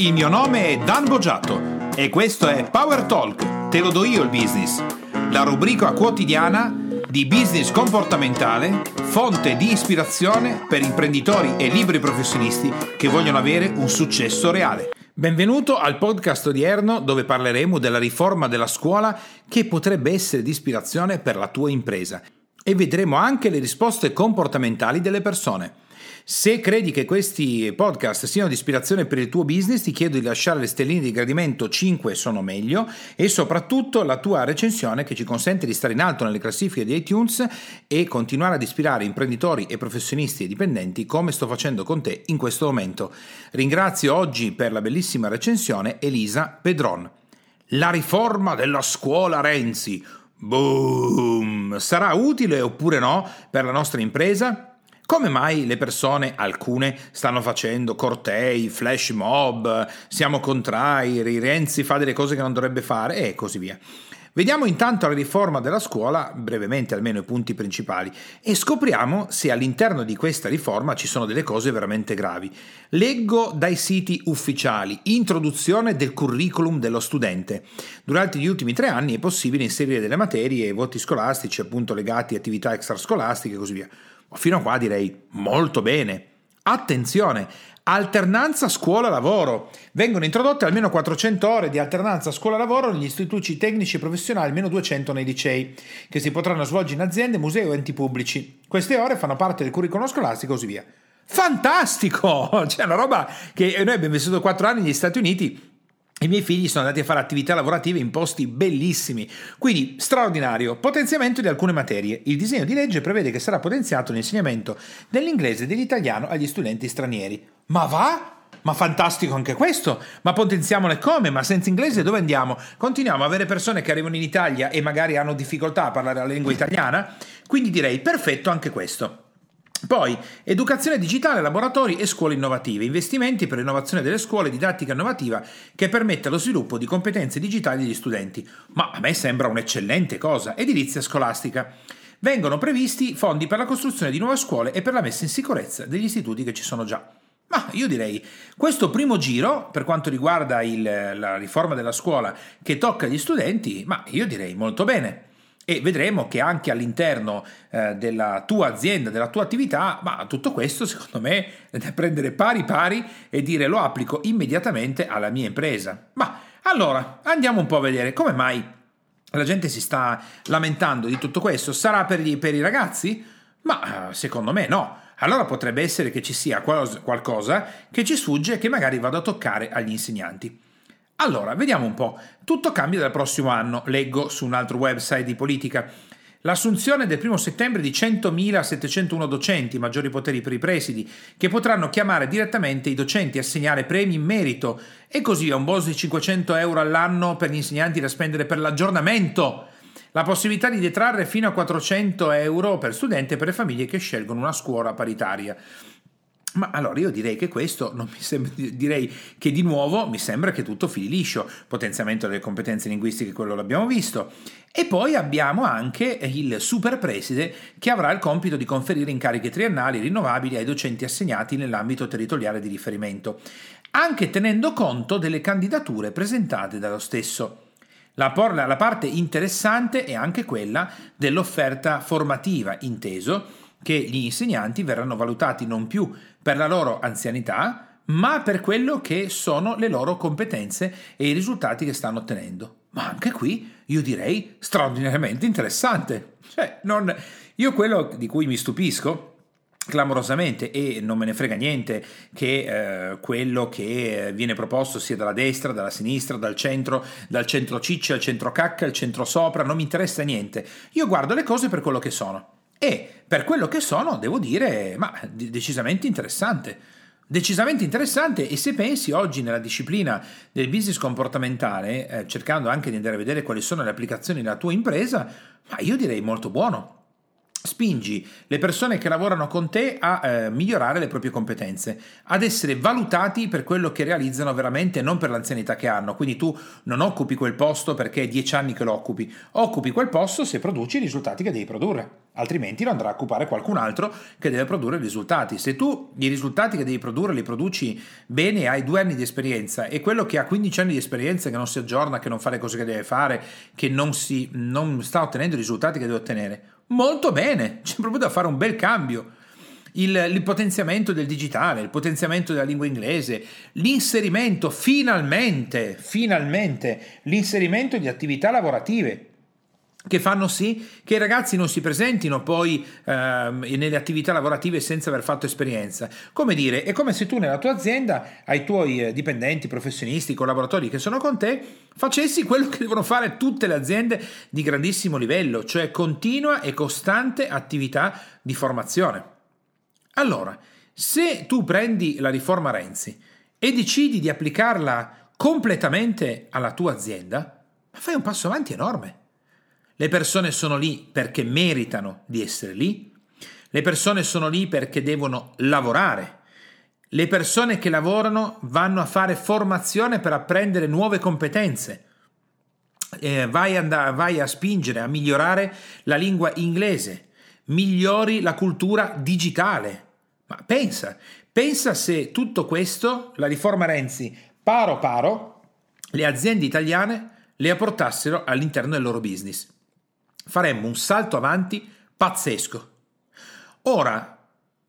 Il mio nome è Dan Boggiato e questo è Power Talk, te lo do io il business, la rubrica quotidiana di business comportamentale, fonte di ispirazione per imprenditori e liberi professionisti che vogliono avere un successo reale. Benvenuto al podcast odierno dove parleremo della riforma della scuola che potrebbe essere di ispirazione per la tua impresa e vedremo anche le risposte comportamentali delle persone. Se credi che questi podcast siano di ispirazione per il tuo business, ti chiedo di lasciare le stelline di gradimento 5 sono meglio e soprattutto la tua recensione che ci consente di stare in alto nelle classifiche di iTunes e continuare ad ispirare imprenditori e professionisti e dipendenti come sto facendo con te in questo momento. Ringrazio oggi per la bellissima recensione Elisa Pedron. La riforma della scuola Renzi. Boom! Sarà utile oppure no per la nostra impresa? Come mai le persone, alcune, stanno facendo cortei, flash mob, siamo contrari, Renzi fa delle cose che non dovrebbe fare e così via. Vediamo intanto la riforma della scuola, brevemente almeno i punti principali, e scopriamo se all'interno di questa riforma ci sono delle cose veramente gravi. Leggo dai siti ufficiali, introduzione del curriculum dello studente. Durante gli ultimi tre anni è possibile inserire delle materie e voti scolastici appunto legati a attività extrascolastiche e così via. Fino a qua direi molto bene. Attenzione, alternanza scuola-lavoro. Vengono introdotte almeno 400 ore di alternanza scuola-lavoro negli istituti tecnici e professionali, almeno 200 nei licei, che si potranno svolgere in aziende, musei o enti pubblici. Queste ore fanno parte del curriculum scolastico e così via. Fantastico! C'è una roba che noi abbiamo vissuto 4 anni negli Stati Uniti i miei figli sono andati a fare attività lavorative in posti bellissimi, quindi straordinario. Potenziamento di alcune materie. Il disegno di legge prevede che sarà potenziato l'insegnamento dell'inglese e dell'italiano agli studenti stranieri. Ma va? Ma fantastico anche questo! Ma potenziamole come? Ma senza inglese dove andiamo? Continuiamo a avere persone che arrivano in Italia e magari hanno difficoltà a parlare la lingua italiana? Quindi direi perfetto anche questo. Poi, educazione digitale, laboratori e scuole innovative, investimenti per l'innovazione delle scuole, didattica innovativa che permette lo sviluppo di competenze digitali degli studenti. Ma a me sembra un'eccellente cosa, edilizia scolastica. Vengono previsti fondi per la costruzione di nuove scuole e per la messa in sicurezza degli istituti che ci sono già. Ma io direi, questo primo giro, per quanto riguarda il, la riforma della scuola che tocca gli studenti, ma io direi molto bene e vedremo che anche all'interno eh, della tua azienda, della tua attività, ma tutto questo secondo me è da prendere pari pari e dire lo applico immediatamente alla mia impresa. Ma allora andiamo un po' a vedere come mai la gente si sta lamentando di tutto questo. Sarà per, gli, per i ragazzi? Ma eh, secondo me no. Allora potrebbe essere che ci sia qualcosa che ci sfugge e che magari vado a toccare agli insegnanti. Allora, vediamo un po'. Tutto cambia dal prossimo anno, leggo su un altro website di politica. L'assunzione del 1 settembre di 100.701 docenti, maggiori poteri per i presidi, che potranno chiamare direttamente i docenti assegnare premi in merito, e così un bonus di 500 euro all'anno per gli insegnanti da spendere per l'aggiornamento. La possibilità di detrarre fino a 400 euro per studente per le famiglie che scelgono una scuola paritaria. Ma allora io direi che questo non mi sembra, direi che di nuovo mi sembra che tutto fili liscio, potenziamento delle competenze linguistiche, quello l'abbiamo visto, e poi abbiamo anche il super preside che avrà il compito di conferire incarichi triennali rinnovabili ai docenti assegnati nell'ambito territoriale di riferimento, anche tenendo conto delle candidature presentate dallo stesso. La, la parte interessante è anche quella dell'offerta formativa, inteso che gli insegnanti verranno valutati non più per la loro anzianità, ma per quello che sono le loro competenze e i risultati che stanno ottenendo. Ma anche qui io direi straordinariamente interessante. Cioè, non, io quello di cui mi stupisco clamorosamente e non me ne frega niente che eh, quello che viene proposto sia dalla destra, dalla sinistra, dal centro, dal centro ciccia, al centro cacca, al centro sopra, non mi interessa niente. Io guardo le cose per quello che sono. E per quello che sono, devo dire, ma decisamente interessante. Decisamente interessante e se pensi oggi nella disciplina del business comportamentale, eh, cercando anche di andare a vedere quali sono le applicazioni della tua impresa, ma io direi molto buono. Spingi le persone che lavorano con te a eh, migliorare le proprie competenze, ad essere valutati per quello che realizzano veramente, non per l'anzianità che hanno. Quindi tu non occupi quel posto perché è dieci anni che lo occupi, occupi quel posto se produci i risultati che devi produrre, altrimenti lo andrà a occupare qualcun altro che deve produrre i risultati. Se tu i risultati che devi produrre li produci bene, hai due anni di esperienza e quello che ha 15 anni di esperienza, che non si aggiorna, che non fa le cose che deve fare, che non, si, non sta ottenendo i risultati che deve ottenere, Molto bene, c'è proprio da fare un bel cambio. Il, il, potenziamento del digitale, il potenziamento della lingua inglese, l'inserimento, finalmente, finalmente, l'inserimento di attività lavorative che fanno sì che i ragazzi non si presentino poi ehm, nelle attività lavorative senza aver fatto esperienza. Come dire, è come se tu nella tua azienda, ai tuoi eh, dipendenti, professionisti, collaboratori che sono con te, facessi quello che devono fare tutte le aziende di grandissimo livello, cioè continua e costante attività di formazione. Allora, se tu prendi la riforma Renzi e decidi di applicarla completamente alla tua azienda, fai un passo avanti enorme. Le persone sono lì perché meritano di essere lì. Le persone sono lì perché devono lavorare. Le persone che lavorano vanno a fare formazione per apprendere nuove competenze. Eh, vai, and- vai a spingere a migliorare la lingua inglese, migliori la cultura digitale. Ma pensa, pensa se tutto questo, la riforma Renzi, paro paro, le aziende italiane le apportassero all'interno del loro business faremmo un salto avanti pazzesco. Ora,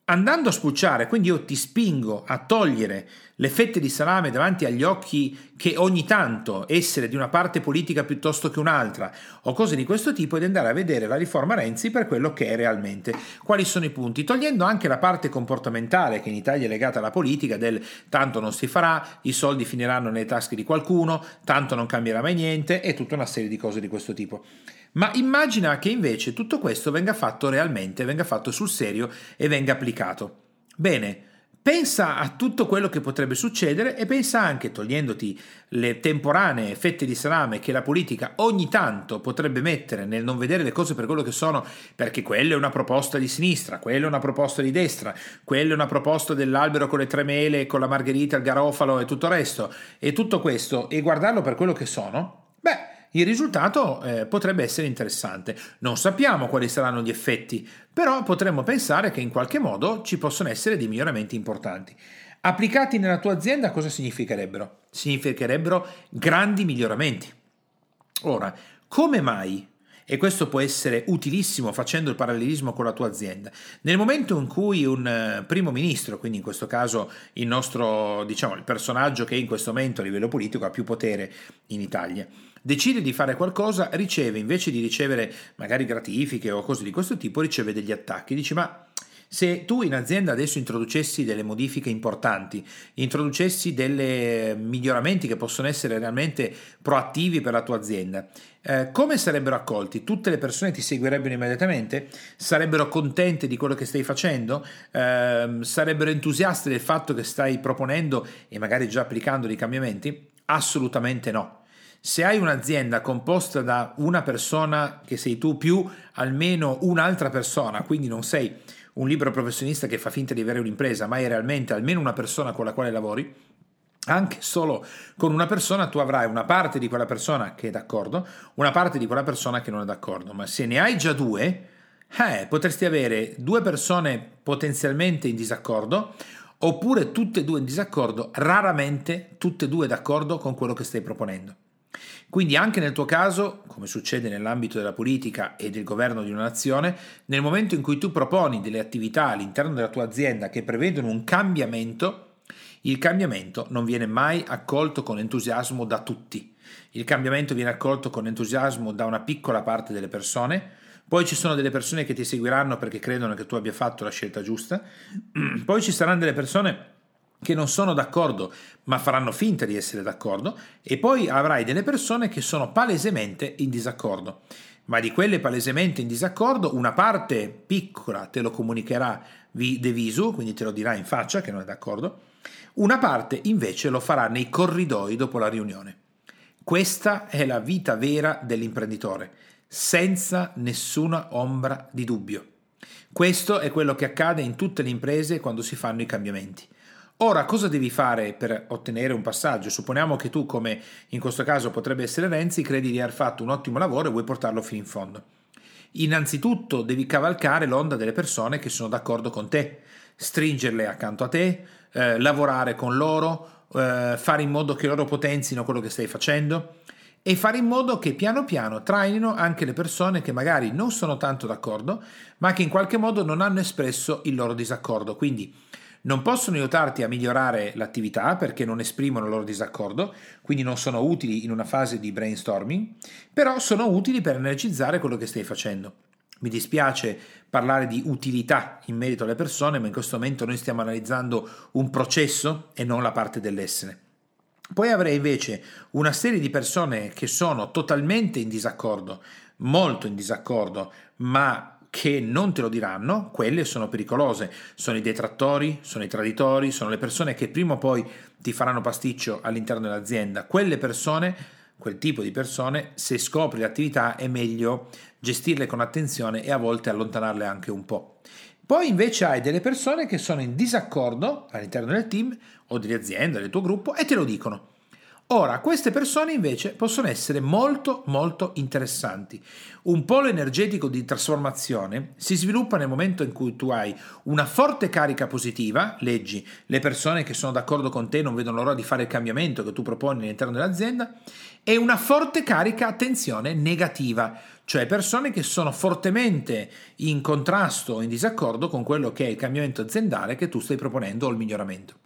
andando a spulciare, quindi io ti spingo a togliere le fette di salame davanti agli occhi che ogni tanto essere di una parte politica piuttosto che un'altra o cose di questo tipo ed andare a vedere la riforma Renzi per quello che è realmente. Quali sono i punti? Togliendo anche la parte comportamentale che in Italia è legata alla politica del tanto non si farà, i soldi finiranno nelle tasche di qualcuno, tanto non cambierà mai niente e tutta una serie di cose di questo tipo. Ma immagina che invece tutto questo venga fatto realmente, venga fatto sul serio e venga applicato. Bene, pensa a tutto quello che potrebbe succedere e pensa anche, togliendoti le temporanee fette di salame che la politica ogni tanto potrebbe mettere nel non vedere le cose per quello che sono, perché quella è una proposta di sinistra, quella è una proposta di destra, quella è una proposta dell'albero con le tre mele, con la margherita, il garofalo e tutto il resto, e tutto questo, e guardarlo per quello che sono, beh, il risultato eh, potrebbe essere interessante. Non sappiamo quali saranno gli effetti, però potremmo pensare che in qualche modo ci possono essere dei miglioramenti importanti. Applicati nella tua azienda cosa significherebbero? Significherebbero grandi miglioramenti. Ora, come mai e questo può essere utilissimo facendo il parallelismo con la tua azienda. Nel momento in cui un eh, primo ministro, quindi in questo caso il nostro, diciamo, il personaggio che in questo momento a livello politico ha più potere in Italia, decide di fare qualcosa, riceve invece di ricevere magari gratifiche o cose di questo tipo, riceve degli attacchi. Dici ma se tu in azienda adesso introducessi delle modifiche importanti, introducessi dei miglioramenti che possono essere realmente proattivi per la tua azienda, eh, come sarebbero accolti? Tutte le persone ti seguirebbero immediatamente? Sarebbero contente di quello che stai facendo? Eh, sarebbero entusiaste del fatto che stai proponendo e magari già applicando dei cambiamenti? Assolutamente no. Se hai un'azienda composta da una persona che sei tu più almeno un'altra persona, quindi non sei un libero professionista che fa finta di avere un'impresa, ma è realmente almeno una persona con la quale lavori, anche solo con una persona tu avrai una parte di quella persona che è d'accordo, una parte di quella persona che non è d'accordo, ma se ne hai già due, eh, potresti avere due persone potenzialmente in disaccordo oppure tutte e due in disaccordo, raramente tutte e due d'accordo con quello che stai proponendo. Quindi anche nel tuo caso, come succede nell'ambito della politica e del governo di una nazione, nel momento in cui tu proponi delle attività all'interno della tua azienda che prevedono un cambiamento, il cambiamento non viene mai accolto con entusiasmo da tutti. Il cambiamento viene accolto con entusiasmo da una piccola parte delle persone, poi ci sono delle persone che ti seguiranno perché credono che tu abbia fatto la scelta giusta, poi ci saranno delle persone che non sono d'accordo ma faranno finta di essere d'accordo e poi avrai delle persone che sono palesemente in disaccordo. Ma di quelle palesemente in disaccordo una parte piccola te lo comunicherà de visu, quindi te lo dirà in faccia che non è d'accordo, una parte invece lo farà nei corridoi dopo la riunione. Questa è la vita vera dell'imprenditore, senza nessuna ombra di dubbio. Questo è quello che accade in tutte le imprese quando si fanno i cambiamenti. Ora, cosa devi fare per ottenere un passaggio? Supponiamo che tu, come in questo caso potrebbe essere Renzi, credi di aver fatto un ottimo lavoro e vuoi portarlo fino in fondo. Innanzitutto devi cavalcare l'onda delle persone che sono d'accordo con te, stringerle accanto a te, eh, lavorare con loro, eh, fare in modo che loro potenzino quello che stai facendo e fare in modo che piano piano trainino anche le persone che magari non sono tanto d'accordo, ma che in qualche modo non hanno espresso il loro disaccordo. Quindi non possono aiutarti a migliorare l'attività perché non esprimono il loro disaccordo, quindi non sono utili in una fase di brainstorming, però sono utili per energizzare quello che stai facendo. Mi dispiace parlare di utilità in merito alle persone, ma in questo momento noi stiamo analizzando un processo e non la parte dell'essere. Poi avrei invece una serie di persone che sono totalmente in disaccordo, molto in disaccordo, ma che non te lo diranno, quelle sono pericolose. Sono i detrattori, sono i traditori, sono le persone che prima o poi ti faranno pasticcio all'interno dell'azienda. Quelle persone, quel tipo di persone, se scopri l'attività è meglio gestirle con attenzione e a volte allontanarle anche un po'. Poi invece hai delle persone che sono in disaccordo all'interno del team o dell'azienda, del tuo gruppo e te lo dicono. Ora, queste persone invece possono essere molto molto interessanti. Un polo energetico di trasformazione si sviluppa nel momento in cui tu hai una forte carica positiva, leggi, le persone che sono d'accordo con te non vedono l'ora di fare il cambiamento che tu proponi all'interno dell'azienda, e una forte carica, attenzione, negativa, cioè persone che sono fortemente in contrasto o in disaccordo con quello che è il cambiamento aziendale che tu stai proponendo o il miglioramento.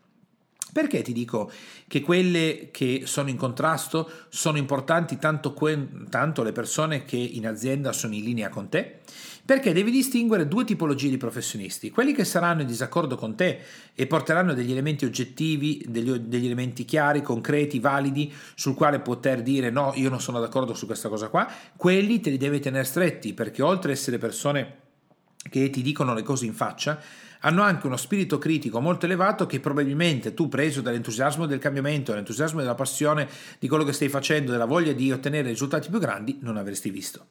Perché ti dico che quelle che sono in contrasto sono importanti tanto, que- tanto, le persone che in azienda sono in linea con te? Perché devi distinguere due tipologie di professionisti, quelli che saranno in disaccordo con te e porteranno degli elementi oggettivi, degli, degli elementi chiari, concreti, validi, sul quale poter dire no, io non sono d'accordo su questa cosa qua, quelli te li devi tenere stretti perché oltre ad essere persone che ti dicono le cose in faccia, hanno anche uno spirito critico molto elevato che probabilmente tu, preso dall'entusiasmo del cambiamento, dall'entusiasmo della passione di quello che stai facendo, della voglia di ottenere risultati più grandi, non avresti visto.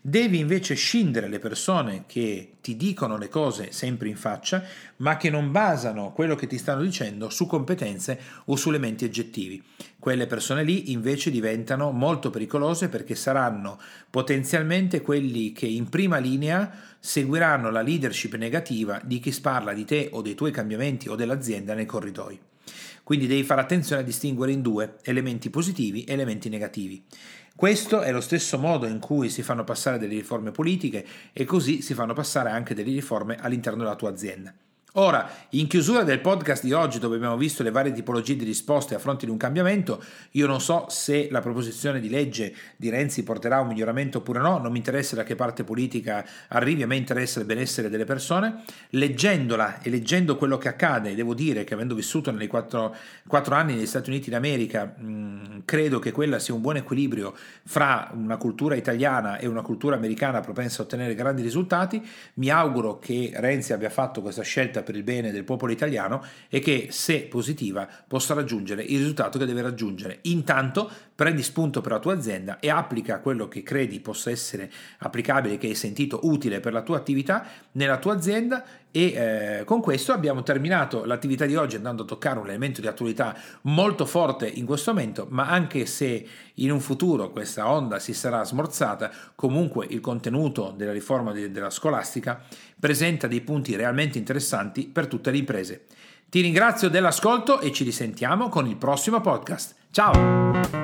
Devi invece scindere le persone che ti dicono le cose sempre in faccia, ma che non basano quello che ti stanno dicendo su competenze o su elementi oggettivi. Quelle persone lì invece diventano molto pericolose perché saranno potenzialmente quelli che in prima linea seguiranno la leadership negativa di chi parla di te o dei tuoi cambiamenti o dell'azienda nei corridoi. Quindi devi fare attenzione a distinguere in due elementi positivi e elementi negativi. Questo è lo stesso modo in cui si fanno passare delle riforme politiche e così si fanno passare anche delle riforme all'interno della tua azienda. Ora, in chiusura del podcast di oggi, dove abbiamo visto le varie tipologie di risposte a fronte di un cambiamento, io non so se la proposizione di legge di Renzi porterà a un miglioramento oppure no, non mi interessa da che parte politica arrivi, a me interessa il benessere delle persone. Leggendola e leggendo quello che accade, devo dire che avendo vissuto nei quattro, quattro anni negli Stati Uniti d'America, mh, credo che quella sia un buon equilibrio fra una cultura italiana e una cultura americana propensa a ottenere grandi risultati. Mi auguro che Renzi abbia fatto questa scelta per il bene del popolo italiano e che, se positiva, possa raggiungere il risultato che deve raggiungere. Intanto prendi spunto per la tua azienda e applica quello che credi possa essere applicabile, che hai sentito utile per la tua attività nella tua azienda e eh, con questo abbiamo terminato l'attività di oggi andando a toccare un elemento di attualità molto forte in questo momento, ma anche se in un futuro questa onda si sarà smorzata, comunque il contenuto della riforma de- della scolastica presenta dei punti realmente interessanti per tutte le imprese. Ti ringrazio dell'ascolto e ci risentiamo con il prossimo podcast. Ciao!